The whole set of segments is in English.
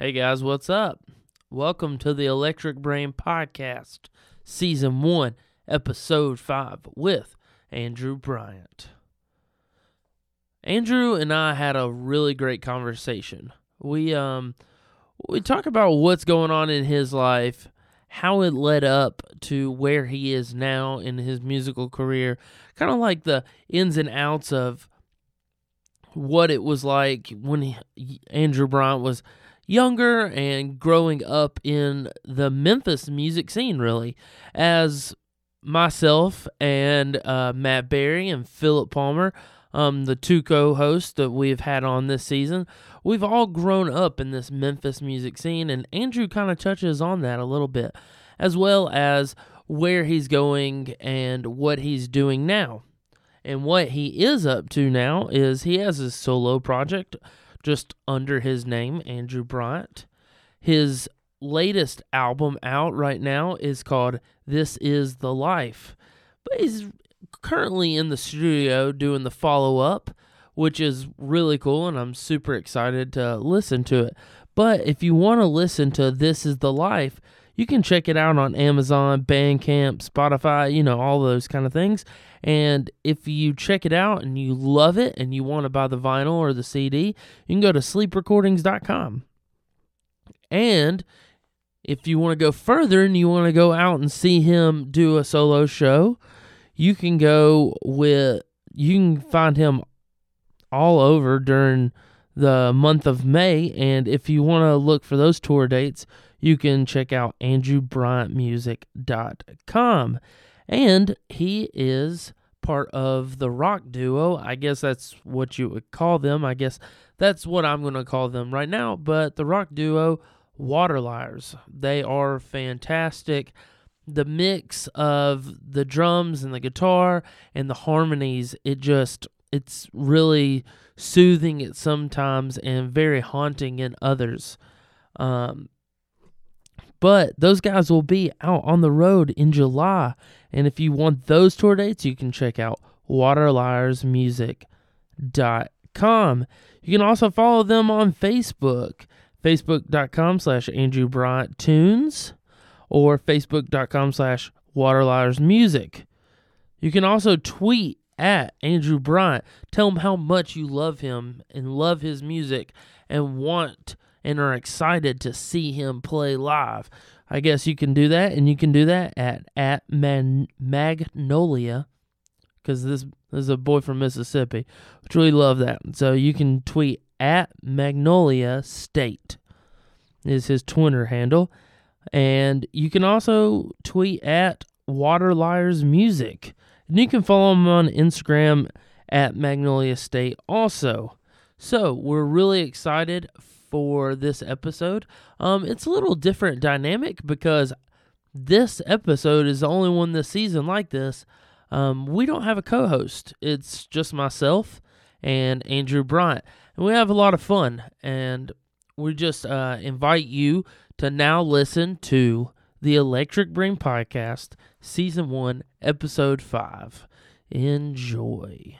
Hey guys, what's up? Welcome to the Electric Brain Podcast, Season 1, Episode 5, with Andrew Bryant. Andrew and I had a really great conversation. We um we talk about what's going on in his life, how it led up to where he is now in his musical career, kind of like the ins and outs of what it was like when he, Andrew Bryant was younger and growing up in the Memphis music scene, really, as myself and uh, Matt Barry and Philip Palmer, um, the two co hosts that we've had on this season, we've all grown up in this Memphis music scene, and Andrew kind of touches on that a little bit, as well as where he's going and what he's doing now. And what he is up to now is he has his solo project just under his name, Andrew Bryant. His latest album out right now is called This Is the Life. But he's currently in the studio doing the follow up, which is really cool, and I'm super excited to listen to it. But if you want to listen to This Is the Life, you can check it out on Amazon, Bandcamp, Spotify, you know, all those kind of things. And if you check it out and you love it and you want to buy the vinyl or the CD, you can go to sleeprecordings.com. And if you want to go further and you want to go out and see him do a solo show, you can go with you can find him all over during the month of May and if you want to look for those tour dates, you can check out andrewbryantmusic.com. And he is part of the rock duo. I guess that's what you would call them. I guess that's what I'm going to call them right now. But the rock duo, Waterliars, they are fantastic. The mix of the drums and the guitar and the harmonies, it just, it's really soothing at sometimes and very haunting in others. Um, but those guys will be out on the road in July. And if you want those tour dates, you can check out waterliarsmusic.com. You can also follow them on Facebook, facebook.com slash Andrew Bryant Tunes or facebook.com slash waterliarsmusic. You can also tweet at Andrew Bryant. Tell him how much you love him and love his music and want and are excited to see him play live. I guess you can do that, and you can do that at at Man- Magnolia, because this, this is a boy from Mississippi, which really love that. So you can tweet at Magnolia State is his Twitter handle, and you can also tweet at Water Liars Music, and you can follow him on Instagram at Magnolia State also. So we're really excited for this episode. Um, it's a little different dynamic because this episode is the only one this season like this. Um, we don't have a co-host. It's just myself and Andrew Bryant, and we have a lot of fun. And we just uh, invite you to now listen to the Electric Brain Podcast, Season One, Episode Five. Enjoy.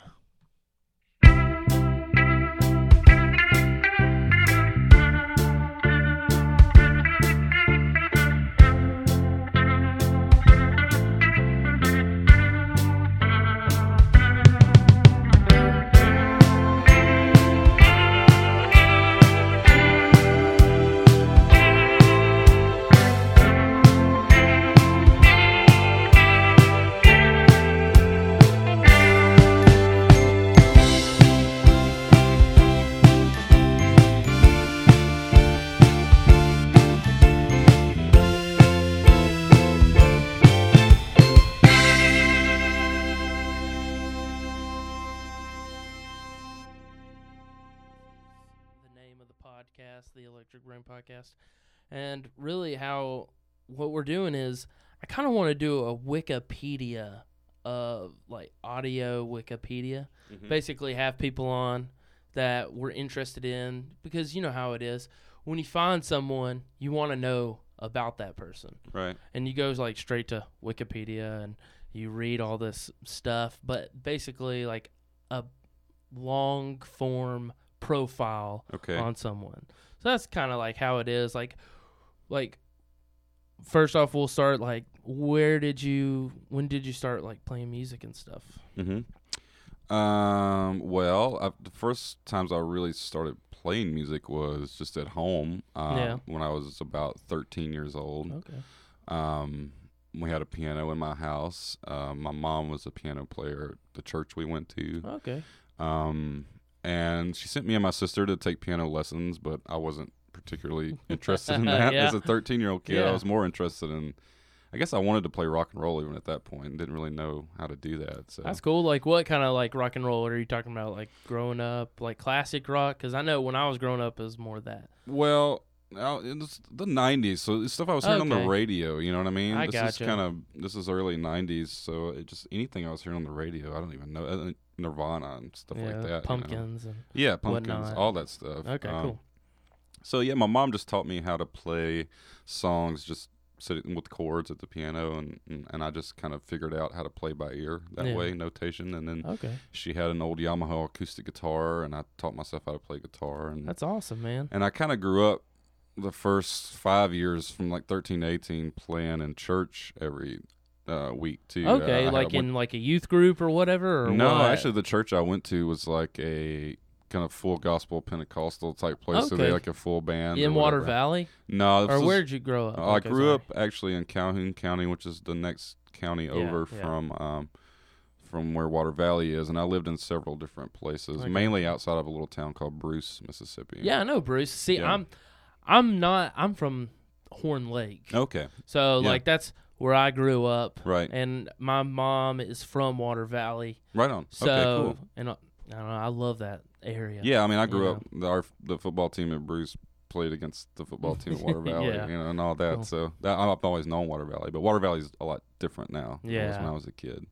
Podcast, the Electric Brain Podcast, and really how what we're doing is I kind of want to do a Wikipedia of like audio Wikipedia. Mhm. Basically, have people on that we're interested in because you know how it is when you find someone you want to know about that person Right. and you go like straight to Wikipedia and you read all this stuff, but basically like a long form profile Okay. on someone. So that's kind of like how it is. Like, like first off, we'll start like where did you when did you start like playing music and stuff? Mm-hmm. Um. Well, I, the first times I really started playing music was just at home. Uh, Yeah. When I was about 13 years old. Okay. Um. We had a piano in my house. Uh, my mom was a piano player at the church we went to. Okay. Um. And she sent me and my sister to take piano lessons, but I wasn't particularly interested in that. Yeah. As a 13 year old kid, Yeah. I was more interested in. I guess I wanted to play rock and roll even at that point, and didn't really know how to do that. So That's cool. Like, what kind of like rock and roll are you talking about? Like growing up, like classic rock? Because I know when I was growing up, it was more that. Well, now it's the '90s, so stuff I was hearing on the radio. You know what I mean? I this is kind of this is early '90s, so it just anything I was hearing on the radio, I don't even know Nirvana and stuff yeah, like that. you know? pumpkins and yeah, pumpkins, whatnot. all that stuff. okay, Um, cool. So yeah, my mom just taught me how to play songs, just sitting with chords at the piano, and and, and I just kind of figured out how to play by ear that Yeah. way, notation, and then. Okay, She had an old Yamaha acoustic guitar, and I taught myself how to play guitar. And that's awesome, man. and I kind of grew up the first five years from like 13 to 18 playing in church every uh, week too. Okay, I- I like in like a youth group or whatever. Or no, what? actually the church I went to was like a kind of full gospel Pentecostal type place. So they Okay. like a full band. in Water. Valley, No, or was- where'd you grow up? uh, I grew sorry. up actually in Calhoun County, which is the next county Yeah, over yeah. from um, from where Water Valley is, and I lived in several different places, Okay. mainly outside of a little town called Bruce, Mississippi. Yeah, I know, Bruce. See, Yeah. I'm, I'm not. I'm from Horn Lake, Okay. so like that's where I grew up, Right. and my mom is from Water Valley. Right on. So, okay. Cool. and I, I don't know. I love that area. Yeah, I mean, I grew up. The, our the football team at Bruce played against the football team at Water Valley, Yeah. you know, and all that. Cool. So that, I've always known Water Valley, but Water Valley's a lot different now. than it was Yeah. when I was a kid.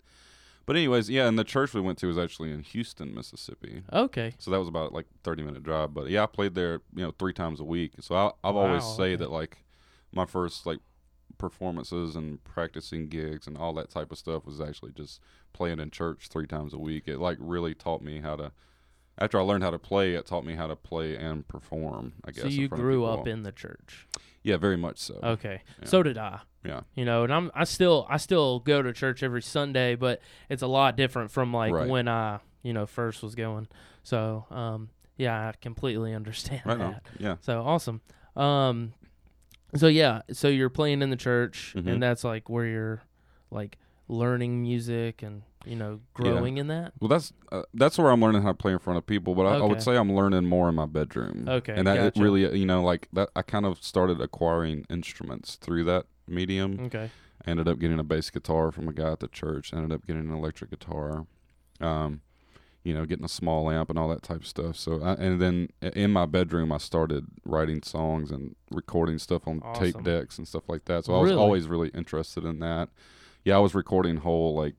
But anyways, yeah, and the church we went to was actually in Houston, Mississippi. Okay. So that was about like thirty minute drive. But yeah, I played there, you know, three times a week. So I, I've always say okay. that like my first like performances and practicing gigs and all that type of stuff was actually just playing in church three times a week. It like really taught me how to. After I learned how to play, it taught me how to play and perform. I guess. So you grew up in the church. Yeah, very much so. Okay. Yeah. So did I. Yeah. You know, and I'm I still I still go to church every Sunday, but it's a lot different from like Right. when I, you know, first was going. So, um yeah, I completely understand Right that. on. Yeah. So awesome. Um so yeah, so you're playing in the church Mhm. and that's like where you're like learning music and, you know, growing in that. Well, that's uh, that's where I'm learning how to play in front of people. But I, I would say I'm learning more in my bedroom. Okay, and that gotcha. really, uh, you know, like that. I kind of started acquiring instruments through that medium. Okay. I ended up getting a bass guitar from a guy at the church. Ended up getting an electric guitar. Um, you know, getting a small amp and all that type of stuff. So, I, and then in my bedroom, I started writing songs and recording stuff on tape decks and stuff like that. So I was Really? always really interested in that. Yeah, I was recording whole like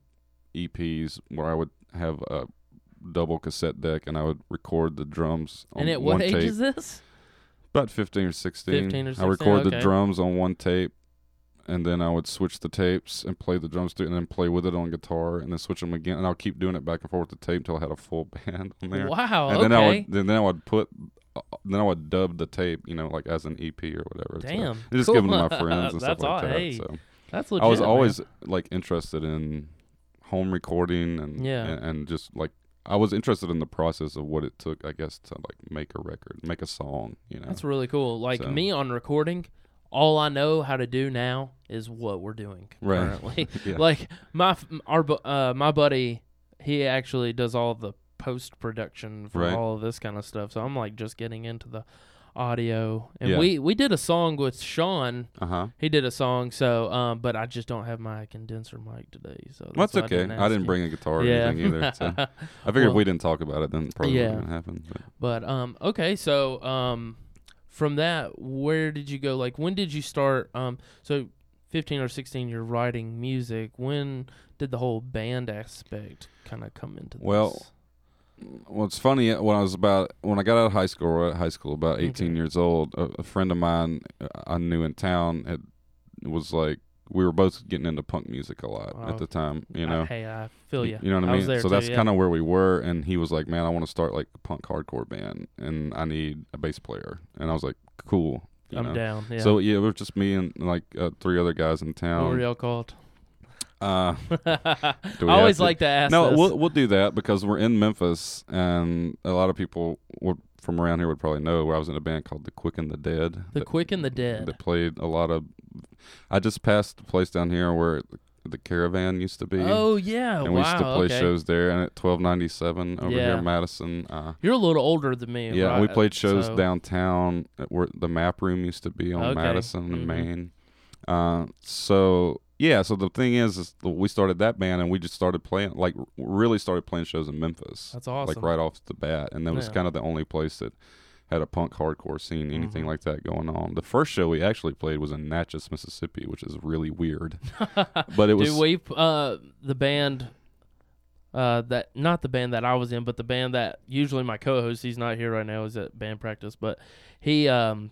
EPs where I would have a double cassette deck and I would record the drums on And at one what age tape. is this? About 15 or 16. 15 or 16 I 16, record the drums on one tape, and then I would switch the tapes and play the drums to it, and then play with it on guitar, and then switch them again. And I'll keep doing it back and forth with the tape until I had a full band on there. Wow. and okay. then I would then, I would put uh, then I would dub the tape, you know, like as an EP or whatever. So, Damn. and just give them to my friends and stuff like aw- that. Hey, so that's legit. I was man. always like interested in home recording and, Yeah. and and just like I was interested in the process of what it took, I guess, to like make a record, make a song. You know, That's really cool. Like So- me on recording, all I know how to do now is what we're doing Right. currently. Yeah. Like my our uh, my buddy, he actually does all the post production for Right. all of this kind of stuff. So I'm like just getting into the audio. And Yeah. we we did a song with Sean. uh huh. He did a song. So um, but I just don't have my condenser mic today. So that's that's okay. didn't I didn't bring a guitar or yeah. anything either. So I figured Well- if we didn't talk about it, then probably Yeah. wouldn't happen. But But um okay, so um from that where did you go like when did you start um so 15 or 16 you're writing music when did the whole band aspect kind of come into Well, this? well, it's funny. uh, When I was about when I got out of high school, or high school, about eighteen Okay. years old, a, a friend of mine uh, I knew in town had was like we were both getting into punk music a lot Wow. at the time. You I- know, hey, I feel you. you know what I I mean. so too, that's yeah. kind of where we were. And he was like, "Man, I want to start like a punk hardcore band, and I need a bass player." And I was like, "Cool." You I'm know? down. Yeah. So yeah, it was just me and like uh, three other guys in what were town. y'all called? Uh, I always to- like to ask. no, this. we'll we'll do that because we're in Memphis, and a lot of people would, from around here would probably know where I was in a band called the Quick and the Dead. the that, Quick and the Dead. that played a lot of. I just passed the place down here where the Caravan used to be. oh yeah, and wow. we used to play okay. shows there, and at twelve ninety seven over here Yeah. in Madison. Uh, You're a little older than me. yeah, right? we played shows So- downtown at where the Map Room used to be on Okay. Madison and Main. Uh, so yeah, so the thing is, is the- we started that band and we just started playing, like really started playing shows in Memphis, That's awesome. like right off the bat, and that was Yeah. kind of the only place that had a punk hardcore scene, anything Mhm. like that going on. The first show we actually played was in Natchez, Mississippi, which is really weird, but it was Dude, we uh the band uh that not the band that I was in, but the band that usually my co-host, he's not here right now, is at band practice, but he um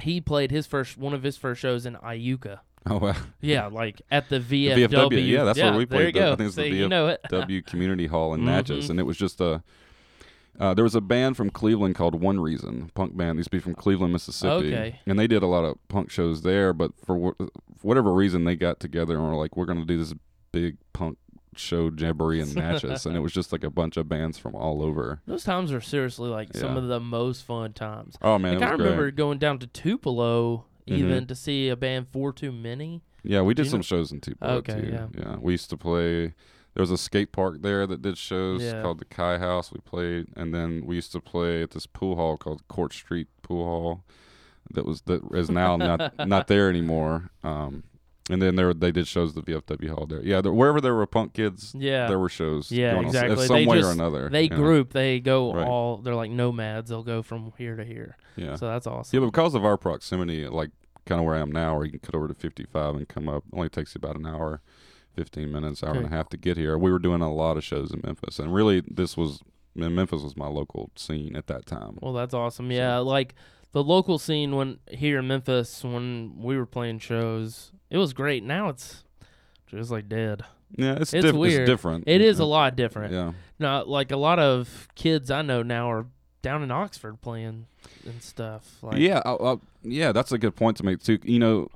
he played his first one of his first shows in Iuka. oh wow. Yeah, like at the VFW. VFW, yeah, that's where we played. There you the- go. I think it's the See, VF you know it. W Community Hall in Natchez, Mhm. and it was just a. Uh, there was a band from Cleveland called One Reason, punk band. They used to be from Cleveland, Mississippi, Okay. and they did a lot of punk shows there. But for, wh- for whatever reason, they got together and were like, "We're going to do this big punk show jamboree in Natchez," and it was just like a bunch of bands from all over. Those times are seriously like some of the most fun times. Oh man, like I remember great. going down to Tupelo even Mhm. to see a band Four Too Many. Yeah, we Do did some know- shows in Tupelo Okay, too. yeah. we used to play. There was a skate park there that did shows Yeah. called the Kai House. We played, and then we used to play at this pool hall called Court Street Pool Hall. That was that is now not not there anymore. Um, and then there they did shows at the VFW hall there. Yeah, there, wherever there were punk kids, Yeah. there were shows. Yeah, going on, exactly. some They way just- or another. They you know? group, they go Right. all they're like nomads, they'll go from here to here. Yeah, So that's awesome. yeah, but because of our proximity, like kind of where I am now, where you can cut over to 55 and come up, only takes you about an hour, 15 minutes, hour and a half to get here. We were doing a lot of shows in Memphis, and really, this was Memphis was my local scene at that time. Well, that's awesome. Yeah, like the local scene when here in Memphis when we were playing shows, it was great. Now it's just like dead. yeah, it's, it's diff- weird. It's different. It is a Uh, lot different. Yeah, Now, like a lot of kids I know now are down in Oxford playing and stuff. Like, yeah, I, I, yeah. That's a good point to make too. You know,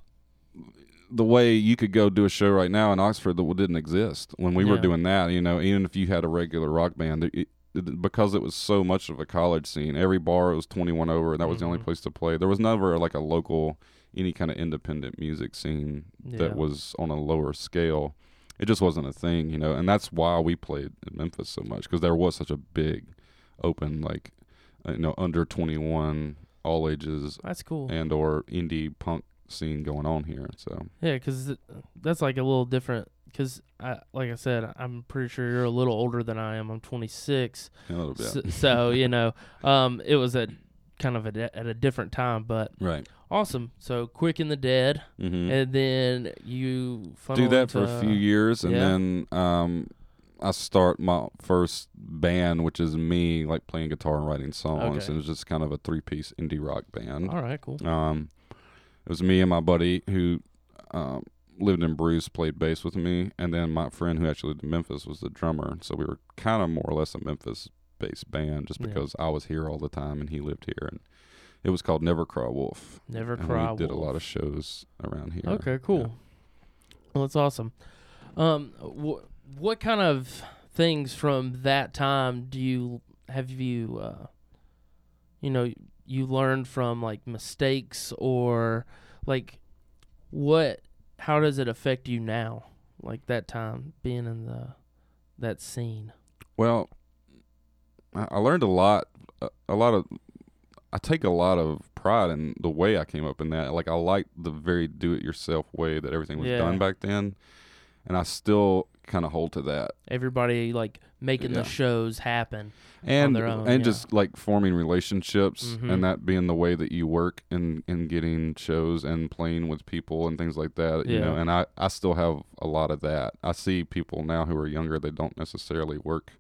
the way you could go do a show right now in Oxford that didn't exist when we were doing that. You know, even if you had a regular rock band, it, it, because it was so much of a college scene, every bar was twenty one over, and that was the only Mhm. place to play. There was never like a local, any kind of independent music scene Yeah. that was on a lower scale. It just wasn't a thing, you know, and that's why we played in Memphis so much because there was such a big, open like, uh, you know, under twenty one, all ages that's cool. and or indie punk scene going on here. So Yeah, because that's like a little different. Because, I, like I said, I'm pretty sure you're a little older than I am. I'm 26. a little bit, So, so you know, um, it was at kind of a, at a different time, but right? awesome. So, Quick and the Dead, hmm and then you Do that for a few years, and yeah. then um, I start my first band, which is me like playing guitar and writing songs. Okay. And it was just kind of a three piece indie rock band. All right, cool. Um, it was me and my buddy who um, lived in Bruce, played bass with me, and then my friend who actually lived in Memphis was the drummer. So we were kind of more or less a Memphis based band, just Yeah. because I was here all the time and he lived here, and it was called Never Cry Wolf. Never and cry. we did a lot of shows around here. Okay, cool. Yeah. Well, that's awesome. Um, wh- what kind of things from that time do you have you, uh, you know, you learned from like mistakes or like what? How does it affect you now? Like that time being in the that scene. Well, I, I learned a lot. A, a lot of. I take a lot of pride in the way I came up in that. Like I like the very do-it-yourself way that everything was Yeah. done back then, and I still kind of hold to that. Everybody like making Yeah. the shows happen. And their own, and yeah. just like forming relationships, Mhm. and that being the way that you work in in getting shows and playing with people and things like that. You know, and I I still have a lot of that. I see people now who are younger; they don't necessarily work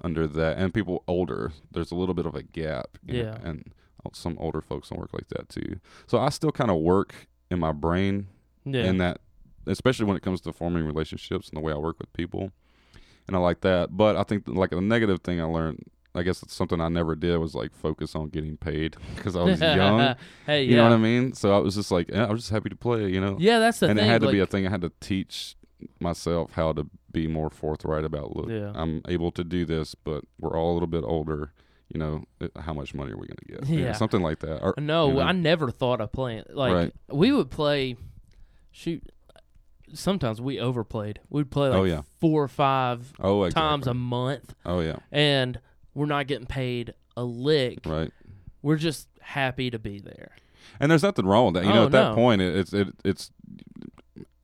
under that, and people older. There's a little bit of a gap. you know, Yeah. and some older folks don't work like that too. So I still kind of work in my brain Yeah. in that especially when it comes to forming relationships and the way I work with people, and I like that. But I think like the negative thing I learned, I guess it's something I never did was like focus on getting paid because I was young. hey, You yeah. know what I mean? So I was just like, yeah, I was just happy to play. You know, Yeah, that's the and thing. it had to be a thing I had to teach myself how to be more forthright about. Look, Yeah. I'm able to do this, but we're all a little bit older. You know, how much money are we going to get? You know, Yeah. something like that. Or, No, you know? I never thought of playing. Like Right. we would play. Shoot, sometimes we overplayed. We'd play like Oh, yeah. four or five oh, exactly. times a month, Oh yeah, and we're not getting paid a lick. right. We're just happy to be there. And there's nothing wrong with that. You know, Oh, at that point, it, it's it, it's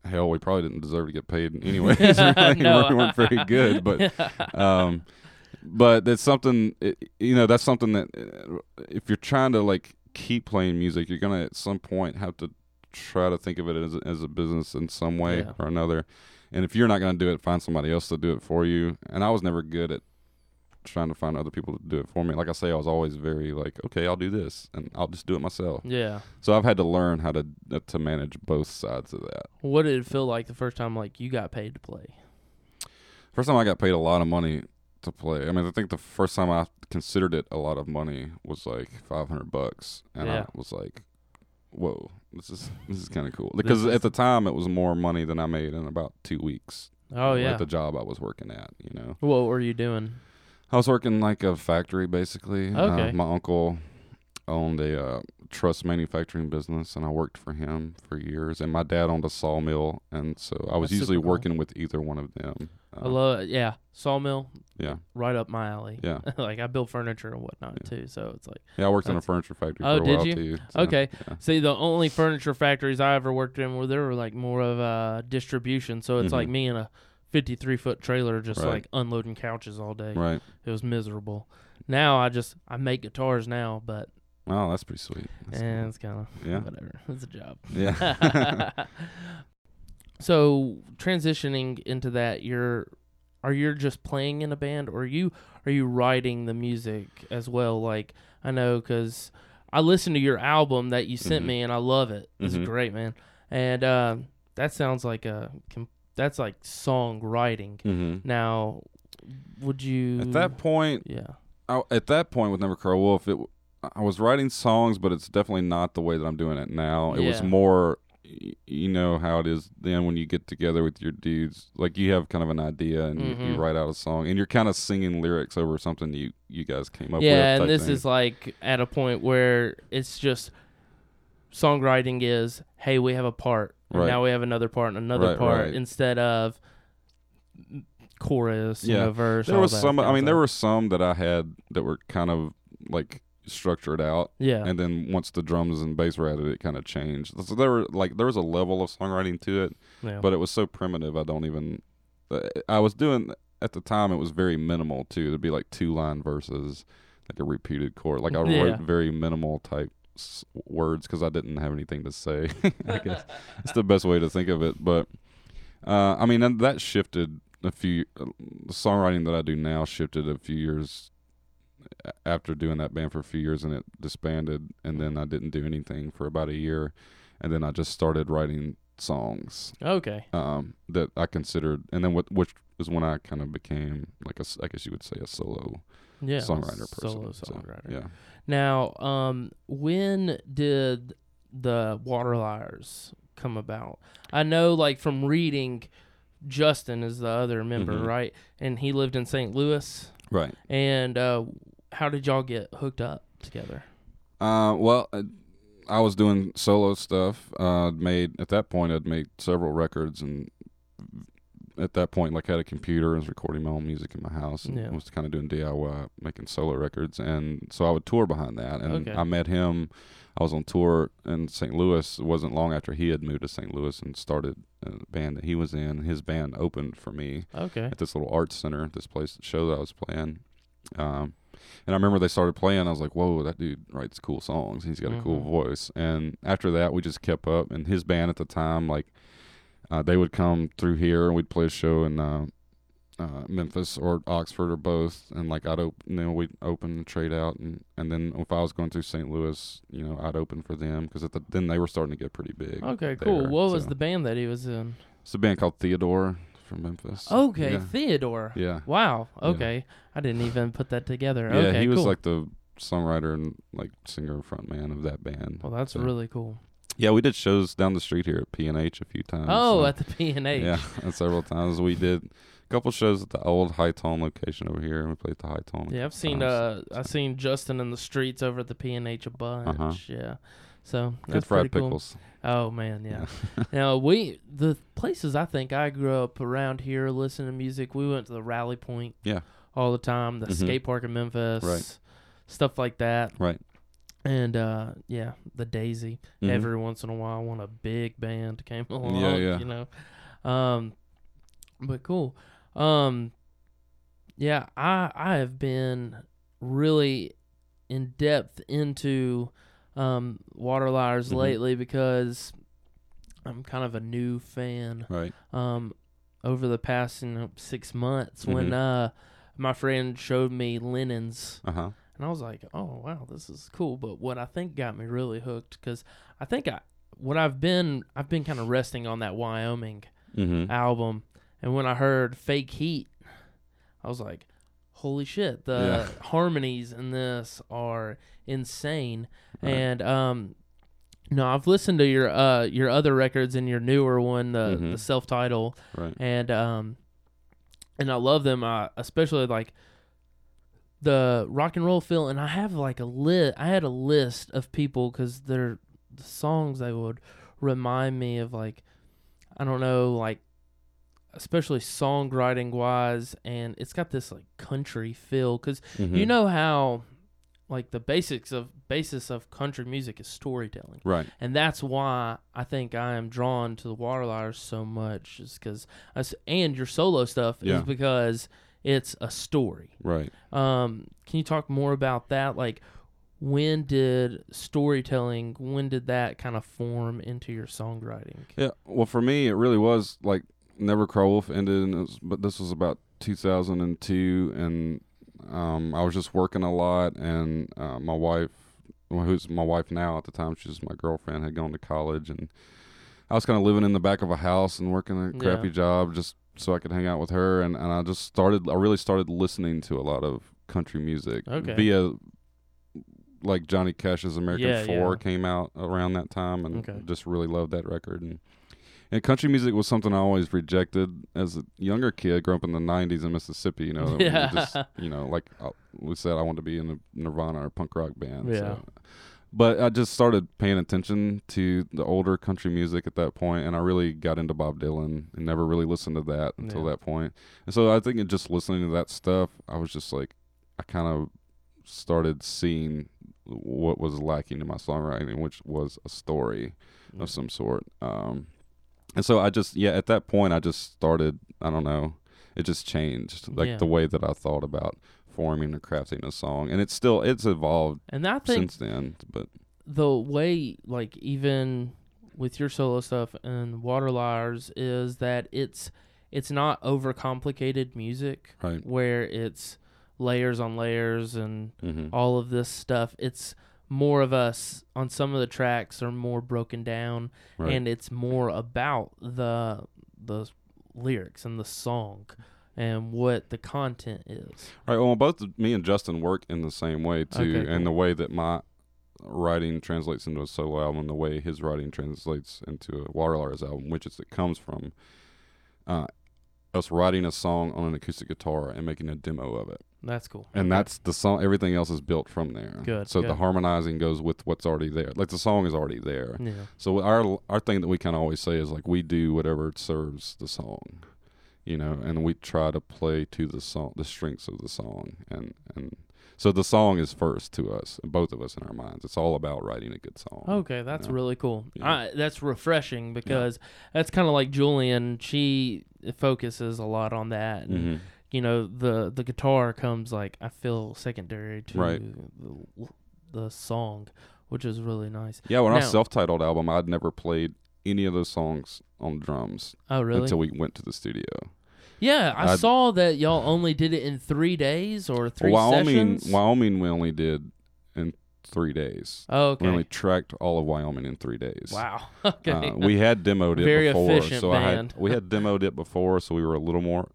hell. We probably didn't deserve to get paid anyways. we No. weren't very good, but um, but that's something. You know, that's something that uh, if you're trying to like keep playing music, you're gonna at some point have to try to think of it as a, as a business in some way Yeah. or another. And if you're not gonna do it, find somebody else to do it for you. And I was never good at trying to find other people to do it for me. Like I say, I was always very like, okay, I'll do this, and I'll just do it myself. yeah. So I've had to learn how to uh, to manage both sides of that. What did it feel like the first time like you got paid to play? First time I got paid a lot of money to play. I mean, I think the first time I considered it a lot of money was like five hundred bucks, and Yeah. I was like, "Whoa, this is this is kind of cool." Because at the time, it was more money than I made in about two weeks. Oh yeah. at the job I was working at. You know, what were you doing? I was working like a factory basically. Uh, Okay. my uncle owned a uh, truss manufacturing business, and I worked for him for years. And my dad owned a sawmill, and so I was That's usually cool. working with either one of them. I Uh, love it. Yeah, sawmill, yeah, right up my alley. yeah, like I build furniture and whatnot Yeah. too, so it's like yeah. I worked in a furniture factory Oh, for a did while you? too. so, Okay. yeah. See, the only furniture factories I ever worked in were there were like more of uh, distribution. So it's like Mhm. me in a 53 foot trailer just Right. like unloading couches all day. Right. It was miserable. Now I just I make guitars now, but Oh, that's pretty sweet. That's eh, cool. it's kind of Yeah. whatever. It's a job. Yeah. so transitioning into that, you're are you just playing in a band, or are you are you writing the music as well? Like I know because I listened to your album that you sent Mhm. me, and I love it. It's Mhm. great, man. And um, that sounds like a that's like songwriting. hmm Now, would you At that point, Yeah. I, at that point with Never Cry Wolf, it I was writing songs, but it's definitely not the way that I'm doing it now. It was more, you know how it is then when you get together with your dudes, like you have kind of an idea and you, you Mhm. write out a song, and you're kind of singing lyrics over something you you guys came up with. yeah, and this thing. is like at a point where it's just songwriting is hey we have a part Right. now we have another part and another Right, part right. instead of chorus you Yeah. know, verse there was some. I mean, there were some that I had that were kind of like structured out. yeah and then once the drums and bass were added, it kind of changed. So there were like there was a level of songwriting to it, yeah but it was so primitive. I don't even. uh, I was doing at the time. It was very minimal too. There'd be like two line verses, like a repeated chord. Like I Yeah. wrote very minimal type s- words because I didn't have anything to say. I guess it's the best way to think of it. But uh, I mean, and that shifted a few. Uh, the songwriting that I do now shifted a few years after doing that band for a few years, and it disbanded. And then I didn't do anything for about a year, and then I just started writing songs okay um, that I considered, and then what, which is when I kind of became like a I guess you would say a solo yeah songwriter person. solo So, songwriter yeah. now um when did the water liars come about i know like from reading justin is the other member Mhm. right and he lived in st louis Right. And uh, how did y'all get hooked up together? Uh, well, uh, I was doing solo stuff. Uh, made at that point, I'd made several records, and at that point, like had a computer and was recording my own music in my house, and Yeah. was kind of doing DIY, making solo records, and so I would tour behind that. And Okay. I met him. I was on tour in St. Louis. It wasn't long after he had moved to St. Louis and started a band that he was in. His band opened for me Okay. at this little arts center, this place show that I was playing. Um, and I remember they started playing. I was like, "Whoa, that dude writes cool songs. He's got a cool Mhm. voice." And after that, we just kept up. And his band at the time, like, uh, they would come through here and we'd play a show in uh, uh, Memphis or Oxford or both, and like I'd open, you know, we'd open and trade out, and and then if I was going through St. Louis, you know, I'd open for them because the, then they were starting to get pretty big. Okay, cool. there, what was the band that he was in? It's a band called Theodore from Memphis. Okay, yeah. Theodore. yeah, Wow. Yeah. Okay, I didn't even put that together. yeah. okay, he was cool. like the songwriter and like singer front man of that band. well, that's so- really cool. Yeah, we did shows down the street here at P and H a few times. Oh, so- at the P and H. yeah, and several times we did a couple shows at the old Hi-Tone location over here, and we played at the Hi-Tone. Yeah, I've seen times. uh I've seen Justin in the streets over at the P and H a bunch. Uh-huh. Yeah. So good fried cool. pickles. Oh man, yeah. now we the places I think I grew up around here listening to music. We went to the Rally Point. Yeah. All the time. The Mhm. skate park in Memphis. Right. Stuff like that. Right. And uh yeah, the Daisy. Mhm. Every once in a while, when a big band came along. yeah, yeah. You know. Um, but cool. Um, yeah, I I have been really in depth into um water liars Mhm. lately because I'm kind of a new fan. Right. Um, over the past you know, six months when Mhm. uh my friend showed me Linens Uh huh. and I was like, "Oh wow, this is cool." But what I think got me really hooked because I think I what I've been I've been kind of resting on that Wyoming Mm-hmm. album, and when I heard "Fake Heat," I was like, "Holy shit!" The harmonies in this are insane. Right. And um, no, I've listened to your uh your other records and your newer one, the Mhm. the self title, Right. and um and I love them uh, especially like the rock and roll feel and I have like a lit I had a list of people cuz they're the songs they would remind me of like I don't know like especially songwriting wise and it's got this like country feel cuz you Mhm. know how like the basics of basis of country music is storytelling Right. and that's why I think I am drawn to the Water Liars so much, is because and your solo stuff Yeah. is because it's a story. Right. Um, can you talk more about that? Like, when did storytelling? When did that kind of form into your songwriting? Yeah. Well, for me, it really was like Never Cry Wolf ended, and it was, but this was about 2002, and um, I was just working a lot, and uh, my wife, who's my wife now at the time, she's my girlfriend, had gone to college, and I was kind of living in the back of a house and working a crappy Yeah. job just so I could hang out with her, and, and I just started, I really started listening to a lot of country music Okay. via like Johnny Cash's American Yeah, Four yeah. came out around that time, and Okay. just really loved that record. And and country music was something I always rejected as a younger kid, growing up in the '90s in Mississippi. You know, we Yeah. just you know, like uh, we said, I wanted to be in a Nirvana or punk rock band. Yeah. So. But I just started paying attention to the older country music at that point, and I really got into Bob Dylan and never really listened to that until Yeah. that point. And so I think in just listening to that stuff, I was just like, I kind of started seeing what was lacking in my songwriting, which was a story of some sort. Um, and so I just, yeah, at that point, I just started, I don't know, it just changed, like Yeah. the way that I thought about forming and crafting a song. And it's still, it's evolved And I think since then, but the way like even with your solo stuff and water liars is that it's it's not overcomplicated music right. where it's layers on layers and hmm all of this stuff it's more of us on some of the tracks are more broken down Right. and it's more about the the lyrics and the song and what the content is Right. Well, both me and Justin work in the same way too, Okay, and cool. the way that my writing translates into a solo album, the way his writing translates into a Waterliars album, which is it comes from uh, us writing a song on an acoustic guitar and making a demo of it, that's cool and Okay. that's the song. Everything else is built from there. Good, So the harmonizing goes with what's already there. Like the song is already there. yeah So our our thing that we kind of always say is like we do whatever serves the song, you know, and we try to play to the song, the strengths of the song, and and so the song is first to us, both of us in our minds. It's all about writing a good song. Okay, that's Yeah. really cool. Yeah. I, that's refreshing because that's kind of like Julien. She focuses a lot on that, and hmm you know the the guitar comes like I feel secondary to Right. the, the song, which is really nice. Yeah, when our Now- self-titled album, I'd never played any of those songs on drums Oh, really? until we went to the studio. Yeah, I, I- saw that y'all only did it in three days or three Wyoming, sessions. Wyoming, we only did in three days. oh, okay. We only tracked all of Wyoming in three days. wow. okay. Uh, we had demoed it Very before, efficient so I had we had demoed it before, so we were a little more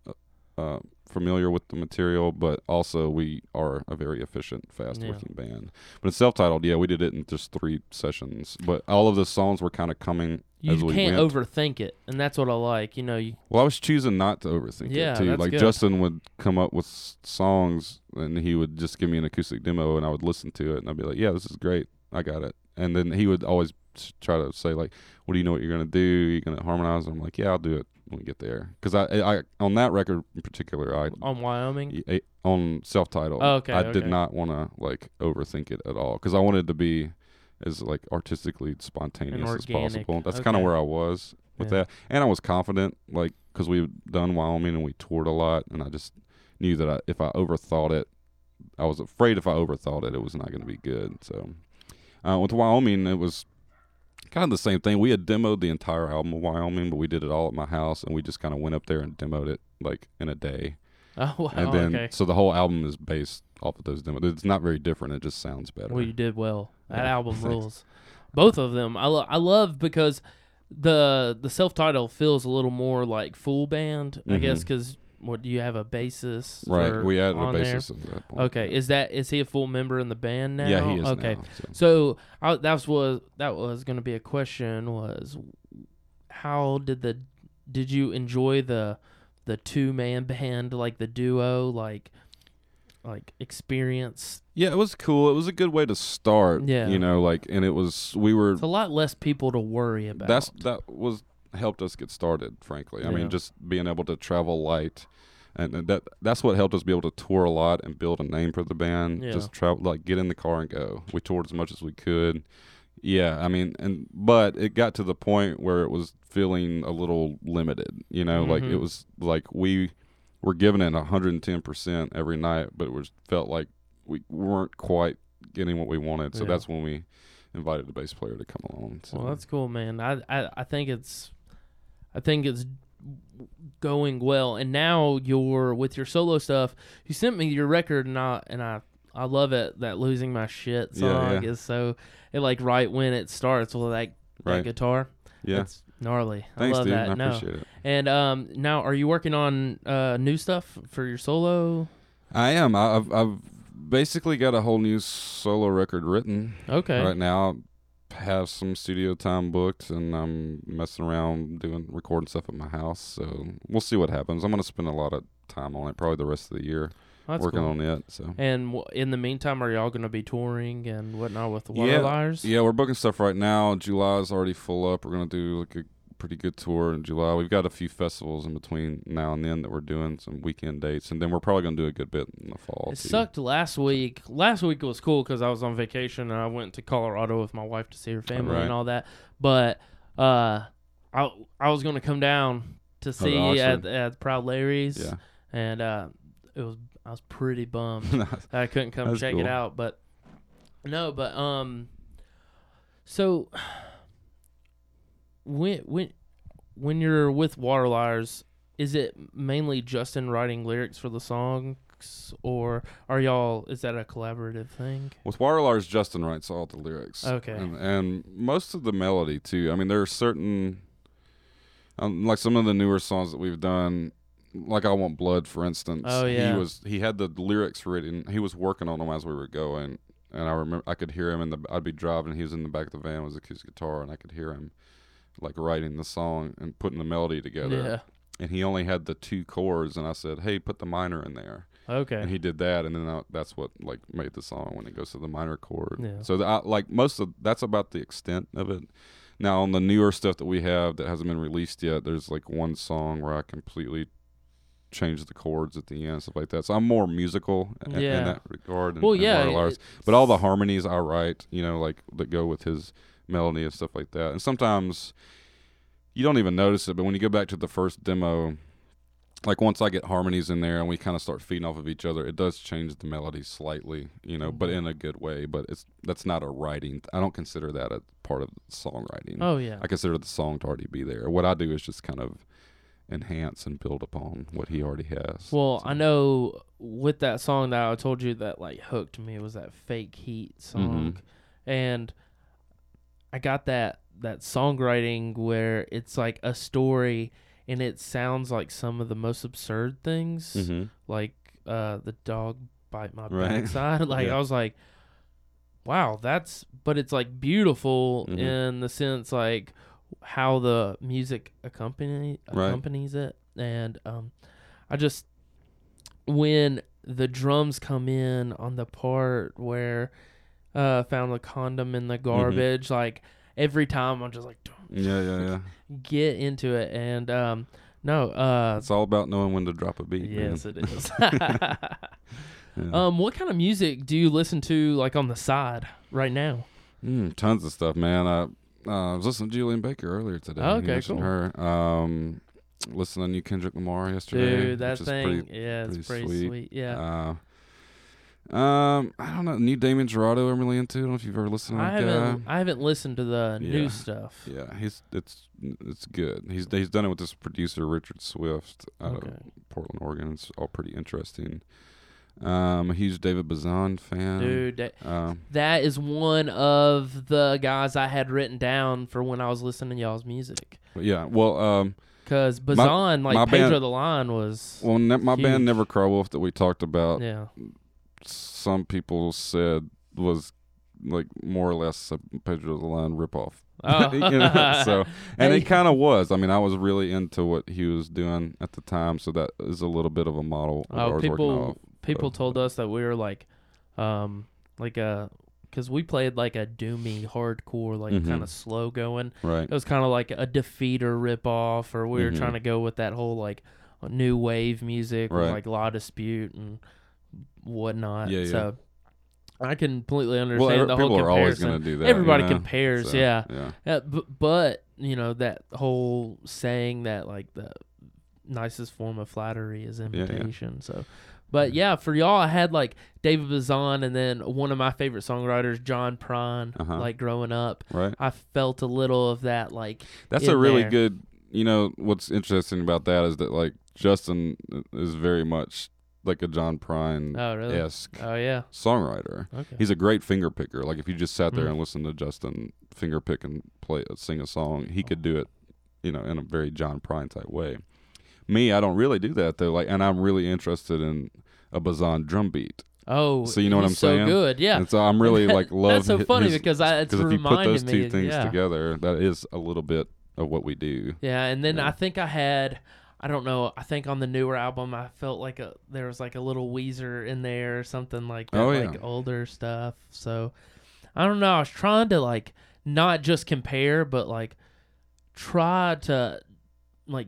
uh, familiar with the material. But also, we are a very efficient, fast-working band. But it's self-titled. Yeah, we did it in just three sessions. But all of the songs were kind of coming you as we can't went. overthink it, and that's what I like. You know, you, Well, I was choosing not to overthink Yeah, it too. Like good. Justin would come up with songs, and he would just give me an acoustic demo, and I would listen to it, and I'd be like, "Yeah, this is great. I got it." And then he would always try to say like, "What do you know what you're gonna do? You're gonna harmonize?" I'm like, "Yeah, I'll do it when we get there." Because I, I, on that record in particular, I on Wyoming. I- on self-titled, Oh, okay, I did not want to like overthink it at all because I wanted to be as like artistically spontaneous as possible. That's kind of where I was with Yeah. that, and I was confident, like because we've done Wyoming and we toured a lot, and I just knew that I, if I overthought it, I was afraid if I overthought it, it was not going to be good. So uh, with Wyoming, it was kind of the same thing. We had demoed the entire album of Wyoming, but we did it all at my house, and we just kind of went up there and demoed it like in a day. Oh wow. and then okay. so the whole album is based off of those demos. It's not very different. It just sounds better. Well, you did well. That Yeah, album rules. Both of them. I lo- I love because the the self title feels a little more like full band. I Mhm. guess because what do you have a basis? right. We added a there? at that point. Okay, is that is he a full member in the band now? Yeah, he is Okay, now. so. so I, that was that was going to be a question. Was how did the did you enjoy the the two man band like the duo like like experience? Yeah, it was cool. It was a good way to start. Yeah. You know, like, and it was we were. It's a lot less people to worry about. That's that was helped us get started. Frankly, I Yeah. mean, just being able to travel light. And and that that's what helped us be able to tour a lot and build a name for the band. Yeah. Just travel, like get in the car and go. We toured as much as we could. Yeah, I mean, and but it got to the point where it was feeling a little limited. You know, like Mhm. it was like we were giving it 110 percent every night, but it was felt like we weren't quite getting what we wanted. So Yeah. that's when we invited the bass player to come along. So. Well, that's cool, man. I, I I think it's I think it's going well. And now you're with your solo stuff. You sent me your record, and I and I I love it. That losing my shit song yeah. is so it like right when it starts with that that Right. guitar. yeah. It's gnarly. Thanks, I love dude. that. I no. appreciate it. And um, now are you working on uh new stuff for your solo? I am. I've I've basically got a whole new solo record written Okay. right now. Have some studio time booked, and I'm messing around doing recording stuff at my house. So we'll see what happens. I'm gonna spend a lot of time on it, probably the rest of the year That's working cool. on it. So And w- in the meantime, are y'all going to be touring and whatnot with the Water Yeah. Liars? yeah, we're booking stuff right now. July's already full up. We're gonna do like a pretty good tour in July. We've got a few festivals in between now and then that we're doing some weekend dates, and then we're probably gonna do a good bit in the fall. It too. sucked last week. Last week was cool because I was on vacation and I went to Colorado with my wife to see her family Right. and all that. But uh, I I was gonna come down to see Oxford. at at Proud Larry's, Yeah. and uh, it was I was pretty bummed that I couldn't come That's check it out. But no, but um, so when when when you're with Water Liars, is it mainly Justin writing lyrics for the songs, or are y'all? Is that a collaborative thing? With Water Liars, Justin writes all the lyrics. Okay. And, and most of the melody, too. I mean, there are certain, um, like some of the newer songs that we've done, like I Want Blood, for instance. Oh, yeah. He was he had the lyrics written. He was working on them as we were going. And I remember I could hear him in the. I'd be driving. He was in the back of the van with his acoustic guitar, and I could hear him, like writing the song and putting the melody together. Yeah. And he only had the two chords, and I said, "Hey, put the minor in there." Okay. and he did that, and then I, that's what like made the song when it goes to the minor chord. Yeah. So the, I, like most of that's about the extent of it. Now on the newer stuff that we have that hasn't been released yet, there's like one song where I completely changed the chords at the end, stuff like that. So I'm more musical in, in that regard. and- well, yeah. But all the harmonies I write, you know, like that go with his melody and stuff like that. And sometimes you don't even notice it, but when you go back to the first demo, like once I get harmonies in there and we kind of start feeding off of each other, it does change the melody slightly, you know, but in a good way. But it's that's not a writing. I don't consider that a part of songwriting. Oh yeah. I consider the song to already be there. What I do is just kind of enhance and build upon what he already has. Well, So- I know with that song that I told you that like hooked me was that fake heat song, Mhm. and I got that that songwriting where it's like a story and it sounds like some of the most absurd things, Mhm. like uh, the dog bite my Right. backside. Like Yeah. I was like, wow, that's but it's like beautiful Mhm. in the sense like how the music accompany Right. accompanies it, and um, I just when the drums come in on the part where uh found the condom in the Mm-hmm. garbage like every time i'm just like yeah, yeah, yeah. get into it and um no uh It's all about knowing when to drop a beat. man. yes it is Yeah. um what kind of music do you listen to like on the side right now Mm, tons of stuff, man. I, uh, I was listening to Julien Baker earlier today. Oh, You okay, cool. Her. Um, listening to new Kendrick Lamar yesterday. dude that thing pretty yeah it's pretty pretty sweet. sweet, yeah Uh, um, I don't know. New Damien Jurado, I'm really into. I don't know if you've ever listened to i haven't guy. i haven't listened to the new stuff Yeah, he's it's it's good. He's he's done it with this producer Richard Swift out okay of Portland, Oregon. It's all pretty interesting. Um, a huge David Bazan fan. dude that, Um, that is one of the guys i had written down for when i was listening to y'all's music yeah. Well, um, Because Bazan, like my Pedro band- the Lion, was well, ne- my Huge. band Never Cry Wolf that we talked about. yeah. Some people said was like more or less a Pedro the Lion ripoff. Oh. you know, so and it kind of was. I mean, I was really into what he was doing at the time, so that is a little bit of a model. Oh, people off. people so- told us that we were like, um, like a, because we played like a doomy hardcore, like Mhm. kind of slow going. right. It was kind of like a defeater ripoff, or we were Mhm. trying to go with that whole like new wave music, with, Right. like La Dispute and whatnot. Yeah, yeah. So I can completely understand Well, the people whole are always comparison. going to do that. Everybody you know? compares, So, yeah. yeah. Yeah, but, but you know that whole saying that like the nicest form of flattery is yeah. imitation. So, but yeah, for y'all, I had like David Bazan, and then one of my favorite songwriters, John Prine. Uh-huh. Like growing up, Right. I felt a little of that. Like, That's a really there. good. You know what's interesting about that is that like Justin is very much like a John Prine oh really? esque Oh yeah. songwriter. Okay. He's a great finger picker. Like if you just sat there Mm. and listened to Justin finger pick and play sing a song, he could do it, you know, in a very John Prine type way. Me, I don't really do that though. Like, and I'm really interested in a Bazan drum beat. oh, So you know what I'm so saying? good. Yeah. And so I'm really like love. That's so hi- funny his- because I it's if you put those two me. things yeah. together, that is a little bit of what we do. Yeah, and then Yeah. I think I had I don't know, I think on the newer album I felt like a there was like a little Weezer in there or something like that, Oh, yeah. like older stuff. So I don't know, I was trying to like not just compare but like try to like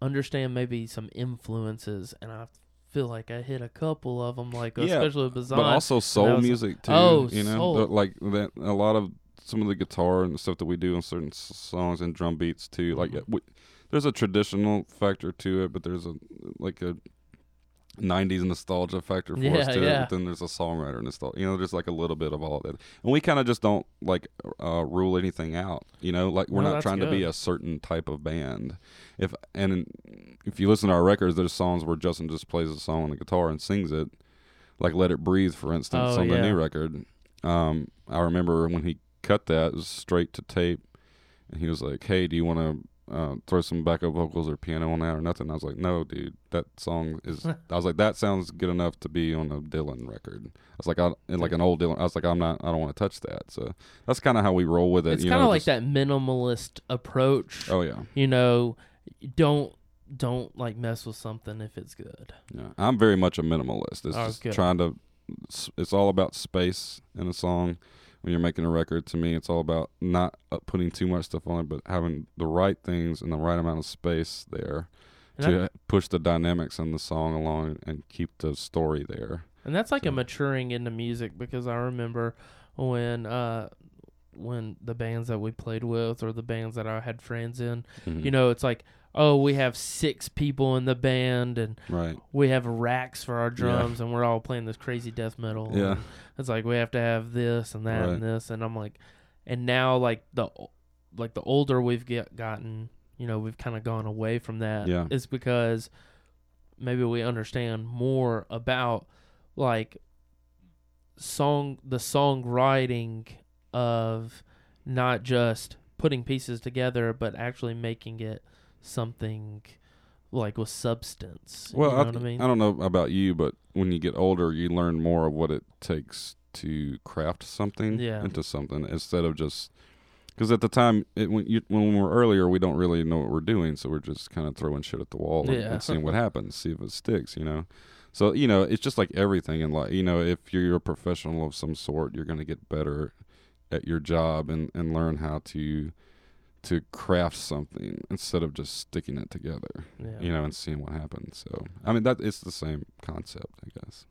understand maybe some influences and I feel like I hit a couple of them like Yeah, especially with Bazan. but also soul music too. Oh, you know, soul. Like that. A lot of some of the guitar and the stuff that we do on certain s- songs and drum beats too. Like Mhm. we, there's a traditional factor to it, but there's a like a '90s nostalgia factor for us Yeah, to it. yeah. But then there's a songwriter nostalgia. You know, there's like a little bit of all of that, and we kind of just don't like uh, rule anything out. You know, like we're No, not trying to be a certain type of band. If and if you listen to our records, there's songs where Justin just plays a song on the guitar and sings it, like "Let It Breathe," for instance, Oh, on the new record. Um, I remember when he cut that, it was straight to tape, and he was like, "Hey, do you want to uh, throw some backup vocals or piano on that or nothing?" I was like, "No, dude, that song is." I was like, "That sounds good enough to be on a Dylan record." I was like, I like an old Dylan. I was like, I'm not. I don't want to touch that." So that's kind of how we roll with it. it's kind of like just- that minimalist approach. Oh yeah. You know, don't don't like mess with something if it's good. Yeah, I'm very much a minimalist. It's Oh, just good. trying to. It's all about space in a song. When you're making a record, to me, it's all about not uh, putting too much stuff on it, but having the right things and the right amount of space there And, to push the dynamics in the song along and keep the story there. and that's like a maturing into music because I remember when uh when the bands that we played with or the bands that I had friends in, Mhm. you know, it's like, oh, we have six people in the band and right? we have racks for our Yeah. drums and we're all playing this crazy death metal. Yeah. It's like we have to have this and that Right. and this and I'm like and now like the like the older we've get gotten you know we've kind of gone away from that Yeah. is because maybe we understand more about like song the songwriting of not just putting pieces together but actually making it something like with substance Well, you know I, what i mean I don't know about you, but when you get older, you learn more of what it takes to craft something Yeah. into something instead of just because at the time it, when you when we're earlier, we don't really know what we're doing, so we're just kind of throwing shit at the wall and, and seeing what happens, see if it sticks, you know. So you know, it's just like everything in life. You know, if you're a professional of some sort, you're going to get better at your job and and learn how to to craft something instead of just sticking it together yeah you know, and seeing what happens. So, I mean, that it's the same concept, I guess.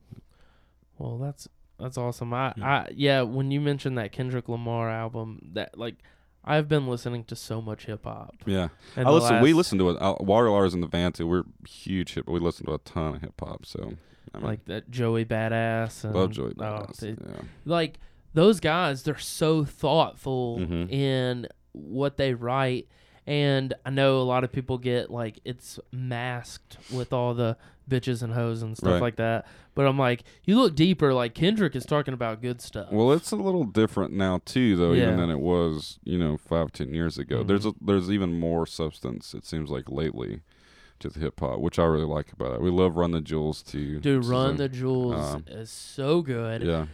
Well, that's that's awesome. I Yeah. I yeah, when you mentioned that Kendrick Lamar album, that like I've been listening to so much hip hop. Yeah, I listen. We listen to it. Uh, Water Liars in the van too. We're huge hip. We listen to a ton of hip hop. So, I mean, like that Joey Badass and love Joey oh, Badass. yeah, like those guys, they're so thoughtful Mhm. in what they write. And I know a lot of people get like it's masked with all the bitches and hoes and stuff Right. like that. But I'm like, you look deeper, like Kendrick is talking about good stuff. Well, it's a little different now too, though, Yeah. even than it was, you know, five, ten years ago. Mhm. There's a, there's even more substance. It seems like lately to the hip hop, which I really like about it. We love Run the Jewels too. Dude, Run a- the Jewels um, is so good. Yeah,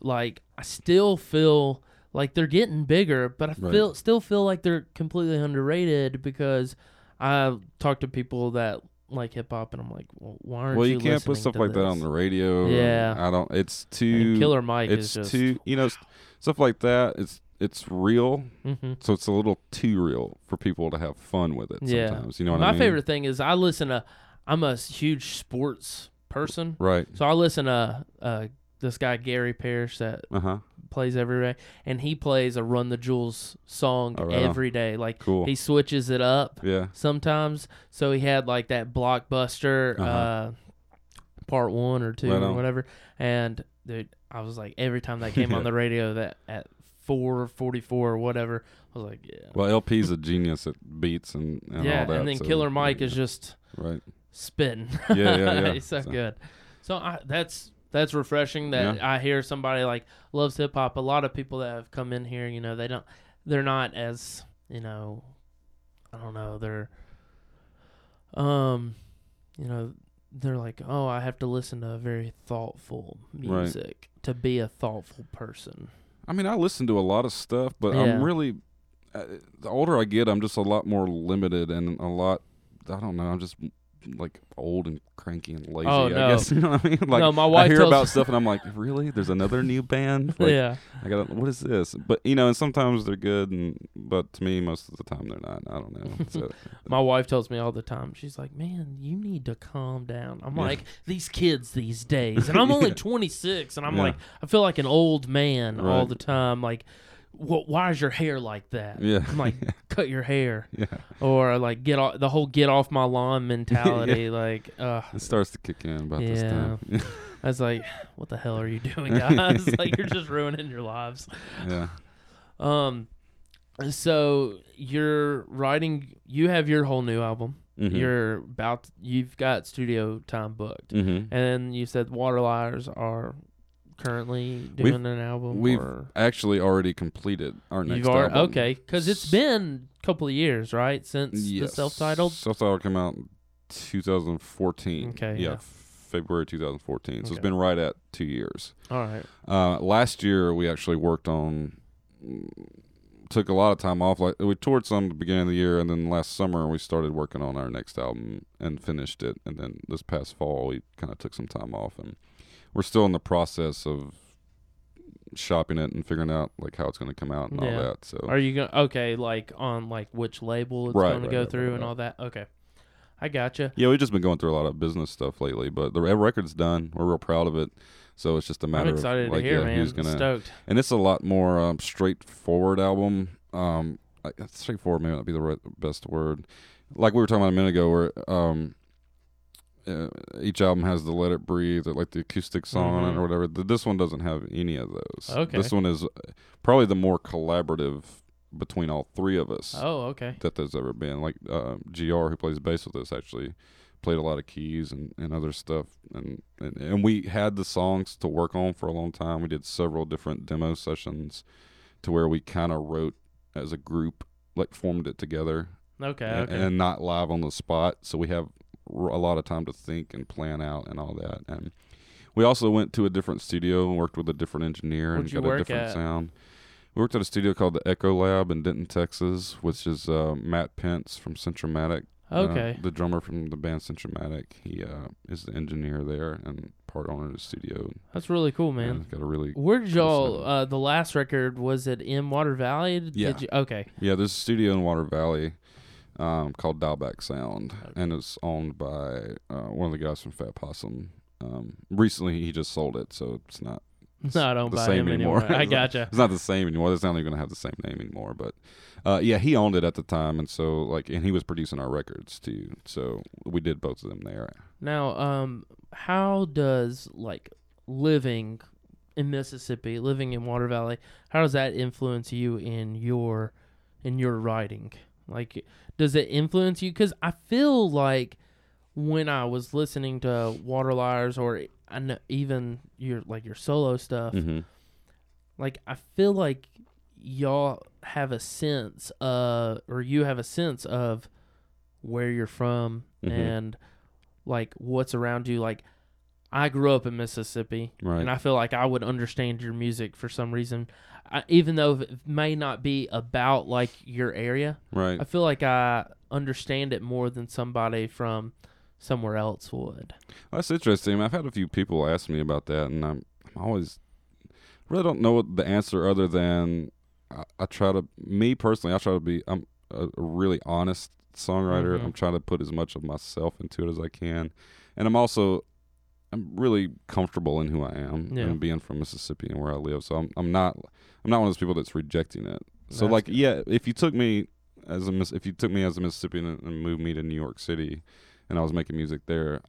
like I still feel like they're getting bigger, but I Right. feel still feel like they're completely underrated because I talk to people that like hip hop and I'm like, well, why aren't well, you you can't put stuff like that on the radio. Yeah. I don't. It's too. Killer Mike it's is just too. You know, stuff like that. It's it's real, hmm so it's a little too real for people to have fun with it. Yeah. Sometimes, you know what My I mean? My favorite thing is I listen to. I'm a huge sports person, Right. so I listen to uh, this guy Gary Parrish that Uh huh. Plays every day, and he plays a Run the Jewels song Oh, right on. every day. Like Cool. he switches it up. yeah. sometimes. So he had like that blockbuster uh Uh-huh. part one or two Right or on. whatever. And dude, I was like every time that came on the radio that at four forty four or whatever, I was like, Yeah. Well, El-P's a genius at beats and, and yeah, all that. and then so- Killer Mike is just right. spitting. Yeah, yeah, yeah. He's so So- good. So I, that's that's refreshing that I hear somebody like loves hip hop. A lot of people that have come in here, you know, they don't they're not as, you know, I don't know, they're um you know, they're like, "Oh, I have to listen to very thoughtful Right. music to be a thoughtful person." I mean, I listen to a lot of stuff, but Yeah. I'm really. Uh, the older I get, I'm just a lot more limited and a lot. I don't know. I'm just like old and cranky and lazy. Oh, I no. guess you know what I mean. Like no, my wife I hear tells about stuff and I'm like, really? There's another new band? Like, Yeah. I got what is this? But you know, and sometimes they're good, and but to me, most of the time they're not. I don't know. So, My wife tells me all the time. She's like, "Man, you need to calm down." I'm Yeah. like, "These kids these days," and I'm only Yeah. 26, and I'm Yeah. like, I feel like an old man all the time. Like, wh- why is your hair like that? yeah, I'm like, cut your hair, yeah, or like get off the whole get off my lawn mentality. Like, uh, it starts to kick in about this time. I was like, what the hell are you doing, guys? like, you're just ruining your lives. yeah, Um, so you're writing. You have your whole new album. Mhm. You're about. You've got studio time booked, Mhm. and you said Water Liars are currently We've- doing an album. we've or actually already completed our next you've already album. okay because it's been a couple of years, right, since the self-titled. Self-titled came out in 2014. Okay, Yeah, yeah. February 2014. So Okay. it's been right at two years. All right. Uh, last year we actually worked on. Took a lot of time off. Like we toured some at the beginning of the year, and then last summer we started working on our next album and finished it. And then this past fall we kind of took some time off, and we're still in the process of shopping it and figuring out like how it's going to come out and Yeah. all that. So Are you going okay? Like on like which label it's Right, going to go right, through right, and right. all that? Okay, I gotcha. Yeah, we've just been going through a lot of business stuff lately, but the record's done. We're real proud of it. So it's just a matter I'm excited of like, to hear, yeah, man. who's gonna. Stoked. And it's a lot more um, straightforward album. Um, straightforward may not be the right, best word. Like we were talking about a minute ago, where um, uh, each album has the "Let It Breathe," or like the acoustic song on Mhm. it or whatever. Th- This one doesn't have any of those. Okay. This one is uh, probably the more collaborative between all three of us Oh, okay. that there's ever been. Like uh, Gr, who plays bass with us, actually played a lot of keys and, and other stuff, and, and and we had the songs to work on for a long time. We did several different demo sessions, to where we kind of wrote as a group, like formed it together, Okay. and, Okay. and not live on the spot. So we have a lot of time to think and plan out and all that. And we also went to a different studio and worked with a different engineer Where'd and got a different at? sound. We worked at a studio called the Echo Lab in Denton, Texas, which is uh, Matt Pence from Centromatic. uh, okay. the drummer from the band Centromatic. He uh, is the engineer there and part owner of the studio. That's really cool, man. it's got a really Where did y'all? Uh, the last record was it in Water Valley? Did Yeah. you, okay. Yeah, there's a studio in Water Valley um, called Dialback Sound, Okay. and it's owned by uh, one of the guys from Fat Possum. Um, recently, he just sold it, so it's not No, I don't the buy same him anymore. anymore. I gotcha. it's not the same anymore. It's not even going to have the same name anymore. But uh, yeah, he owned it at the time, and so like, and he was producing our records too. So we did both of them there. Now, um, how does like living in Mississippi, living in Water Valley, how does that influence you in your in your writing? Like, does it influence you? Because I feel like when I was listening to Water Liars or I know even your like your solo stuff, Mm-hmm. like I feel like y'all have a sense uh or you have a sense of where you're from Mhm. and like what's around you like I grew up in Mississippi Right. and I feel like I would understand your music for some reason I, even though it may not be about like your area right. I feel like I understand it more than somebody from somewhere else would That's interesting. I've had a few people ask me about that, and I'm, I'm always really don't know what the answer other than I, I try to me personally I try to be I'm a, really honest songwriter. Mhm. I'm trying to put as much of myself into it as I can, and I'm also I'm really comfortable in who I am Yeah. and being from Mississippi and where I live. So I'm I'm not I'm not one of those people that's rejecting it. So That's like good. yeah, if you took me as a if you took me as a Mississippian and, and moved me to New York City, and I was making music there,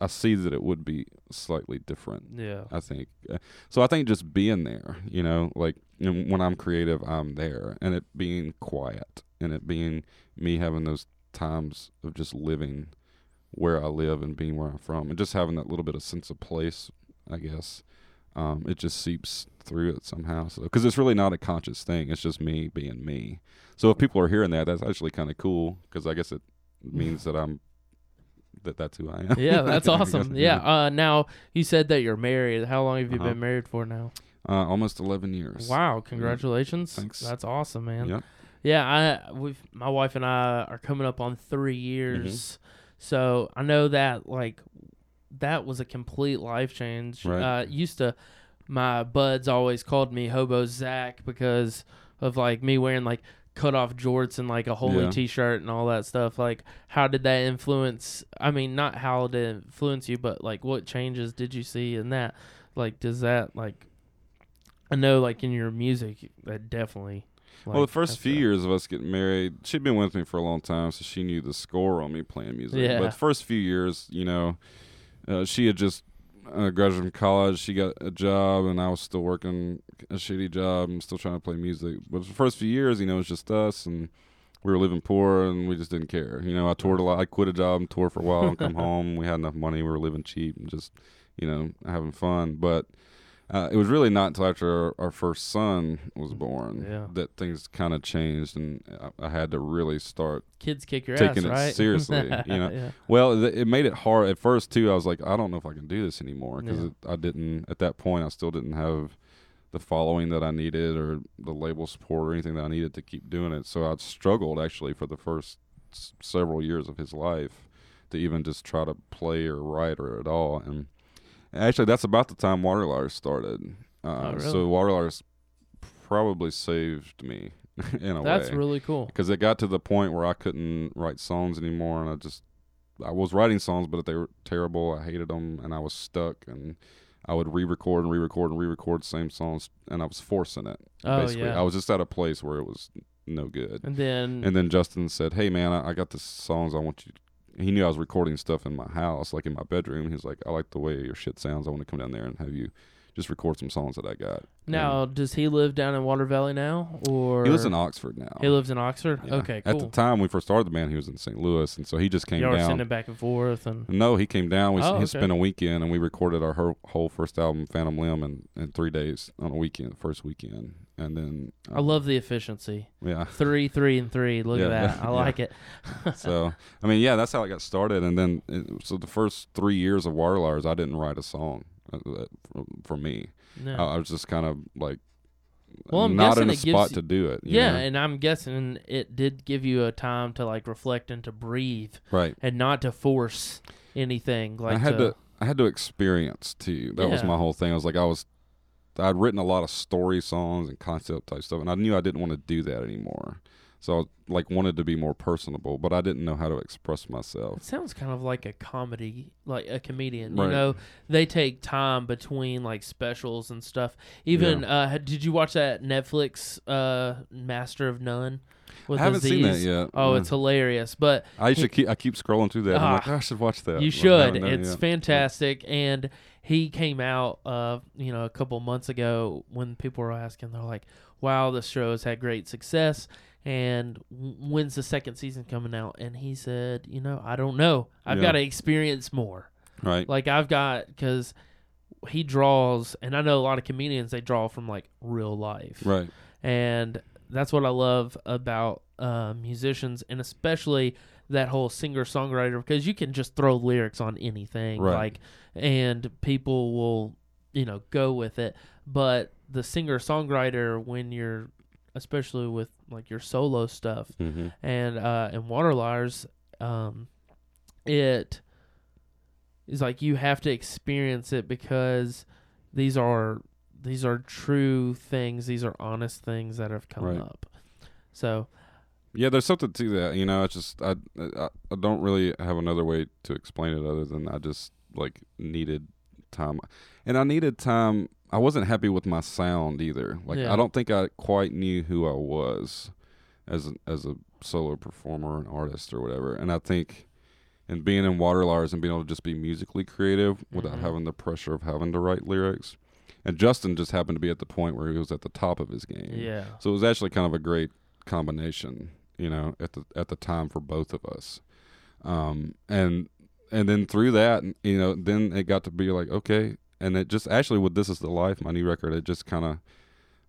I see that it would be slightly different. yeah I think Uh, so. I think just being there, you know, like when I'm creative, I'm there, and it being quiet, and it being me having those times of just living where I live and being where I'm from, and just having that little bit of sense of place, I guess. Um, it just seeps through it somehow. So, because it's really not a conscious thing; it's just me being me. So, if people are hearing that, that's actually kind of cool because I guess it means that I'm that that's who I am. yeah that's awesome yeah uh now you said that you're married how long have you Uh-huh. been married for now Uh, almost 11 years. Wow, congratulations. Thanks. That's awesome, man. Yeah. Yeah, I we've my wife and I are coming up on 3 years. Mm-hmm. So, I know that like that was a complete life change. Right. Uh used to my buds always called me Hobo Zach because of like me wearing like cut off jorts and like a holy Yeah. t-shirt and all that stuff like how did that influence i mean not how did it influence you but like what changes did you see in that like does that like i know like in your music that definitely well, the first few to- years of us getting married, she'd been with me for a long time, so she knew the score on me playing music. Yeah. But the first few years, you know, uh, she had just uh, graduated from college. She got a job, and I was still working a shitty job and still trying to play music. But the first few years, you know, it was just us, and we were living poor, and we just didn't care. You know, I toured a lot. I quit a job and toured for a while and come home. We had enough money. We were living cheap and just, you know, having fun. But uh, it was really not until after our, our first son was born Yeah. that things kind of changed, and I, I had to really start. kids kick your taking ass it right seriously, you know. yeah. Well, th- it made it hard at first too. I was like, I don't know if I can do this anymore because Yeah. I didn't at that point. I still didn't have the following that I needed or the label support or anything that I needed to keep doing it. So I struggled actually for the first s- several years of his life to even just try to play or write or at all. And actually, that's about the time Water Liars started. Uh, Oh, really? So Water Liars probably saved me in a that's way That's really cool because it got to the point where I couldn't write songs anymore, and I just I was writing songs, but they were terrible. I hated them, and I was stuck, and I would re-record and re-record and re-record the same songs, and I was forcing it. Oh, basically, yeah. I was just at a place where it was no good. and then And then Justin said, "Hey, man, I, I got the songs. I want you." He knew I was recording stuff in my house, like in my bedroom. He's like, "I like the way your shit sounds. I want to come down there and have you just record some songs that I got. Now, does he live down in Water Valley now, or he lives in Oxford now. he lives in Oxford? Yeah. Okay, At the time we first started the band, he was in St. Louis, and so he just came Y'all were down. sending back and forth, and No, he came down. We Oh, he okay. spent a weekend, and we recorded our whole, whole first album, Phantom Limb, in, in three days on a weekend, first weekend, and then I love um, the efficiency. yeah. Three, three, and three. Look Yeah, at that. I yeah. like it. so I mean, yeah, that's how I got started, and then it, so the first three years of Water Liars, I didn't write a song Uh, uh, for, for me. Yeah. I, I was just kind of like Well, I'm not in a spot you- to do it. yeah, know? and I'm guessing it did give you a time to like reflect and to breathe, right. and not to force anything. Like I had to, to I had to experience too. That was my whole thing. I was like I was I'd written a lot of story songs and concept type stuff, and I knew I didn't want to do that anymore. So I like wanted to be more personable, but I didn't know how to express myself. It sounds kind of like a comedy, like a comedian. Right. You know, they take time between like specials and stuff. Even uh, did you watch that Netflix uh, Master of None? With I haven't seen that yet. Oh, Yeah. it's hilarious. But I used to keep I keep scrolling through that. and I'm like, Ah, "Oh, I should watch that. you should. It's yet. fantastic. And he came out, uh, you know, a couple months ago when people were asking, they're like, "Wow, this show has had great success." And when's the second season coming out? And he said, "You know, I don't know. I've Yeah. got to experience more. Right. Like I've got because he draws, and I know a lot of comedians they draw from like real life, Right. and that's what I love about uh, musicians, and especially that whole singer songwriter because you can just throw lyrics on anything, Right. like, and people will, you know, go with it. But the singer songwriter, when you're, especially with like your solo stuff, hmm and uh, and Water Liars, um, it is like you have to experience it because these are these are true things. These are honest things that have come Right. up. So Yeah, there's something to that. You know, it's just I, I I don't really have another way to explain it other than I just like needed time, and I needed time. I wasn't happy with my sound either. Like Yeah. I don't think I quite knew who I was as a, as a solo performer an artist or whatever. And I think and being in Water Liars and being able to just be musically creative without Mhm. having the pressure of having to write lyrics. And Justin just happened to be at the point where he was at the top of his game. yeah, So it was actually kind of a great combination, you know, at the at the time for both of us. Um, and and then through that, you know, then it got to be like okay, and it just actually with this is the life, my new record, it just kind of.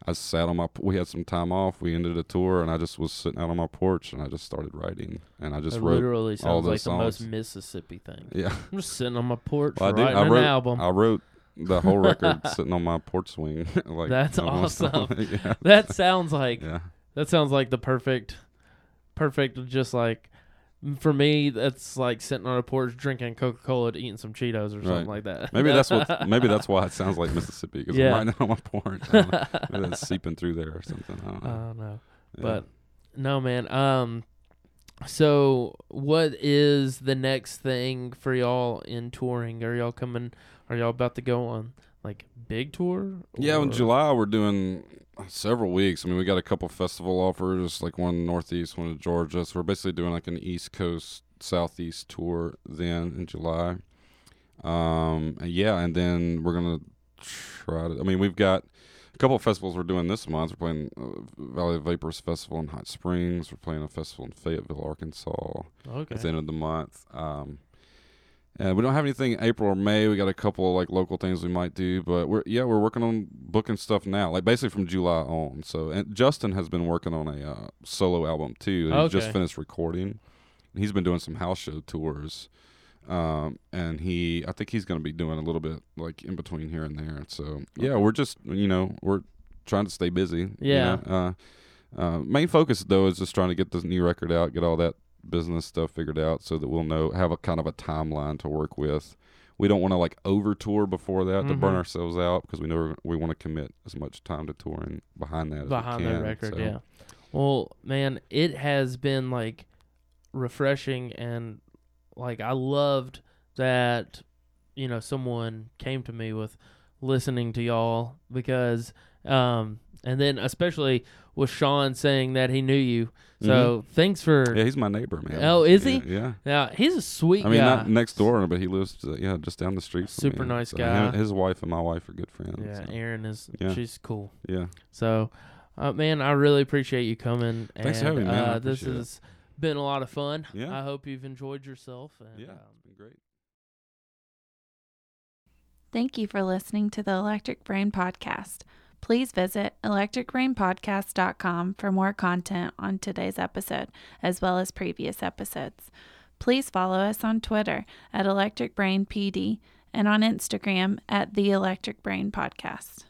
I sat on my. We had some time off. We ended a tour, and I just was sitting out on my porch, and I just started writing, and I just it wrote. literally all sounds those like the most. Mississippi thing. Yeah, I'm just sitting on my porch Well, I did- writing I an wrote- album. I wrote the whole record sitting on my porch swing. like That's awesome. yeah, that sounds like yeah. That sounds like the perfect, perfect. Just like for me, that's like sitting on a porch drinking Coca Cola, eating some Cheetos or something Right. like that. Maybe that's what. Maybe that's why it sounds like Mississippi because Yeah. I'm right now on my porch. I don't know. Maybe that's seeping through there or something. I don't I know. don't know, Yeah. but no, man. Um, so what is the next thing for y'all in touring? Are y'all coming? Are y'all about to go on like big tour? yeah, in July we're doing several weeks. I mean, we got a couple festival offers, like one in Northeast, one in Georgia. So we're basically doing like an East Coast, Southeast tour then in July. Um, and yeah, and then we're gonna try to. I mean, we've got a couple of festivals we're doing this month. We're playing uh, Valley of Vapors Festival in Hot Springs. We're playing a festival in Fayetteville, Arkansas. Okay. at the end of the month. Um, and we don't have anything in April or May. We got a couple of like local things we might do, but we're yeah we're working on booking stuff now, like basically from July on. So and Justin has been working on a uh, solo album too. He's just finished recording. He's been doing some house show tours, um, and he I think he's going to be doing a little bit like in between here and there. So yeah, we're just you know we're trying to stay busy. you Yeah. know. Uh, uh, main focus though is just trying to get this new record out, get all that business stuff figured out, so that we'll know have a kind of a timeline to work with. We don't want to like over tour before that to burn Mhm. ourselves out because we know we want to commit as much time to touring behind that as behind we can. the record. so. Yeah. Well, man, it has been like refreshing and like I loved that you know someone came to me with listening to y'all because um and then especially with Sean saying that he knew you. So thanks for. Mm-hmm. Yeah, he's my neighbor, man. Oh, is he? Yeah. yeah. Yeah, he's a sweet I mean, guy. not next door, but he lives, uh, yeah, just down the street. from Super me. nice So guy. his wife and my wife are good friends. yeah, so, Erin is. Yeah. She's cool. yeah. So, uh, man, I really appreciate you coming. Thanks for having me, Uh, this appreciate it. has been a lot of fun. Yeah. I hope you've enjoyed yourself. And, Yeah, um, it's been great. Thank you for listening to the Electric Brain Podcast. Please visit electricbrainpodcast.com for more content on today's episode, as well as previous episodes. Please follow us on Twitter at Electric Brain PD and on Instagram at the Electric Brain Podcast.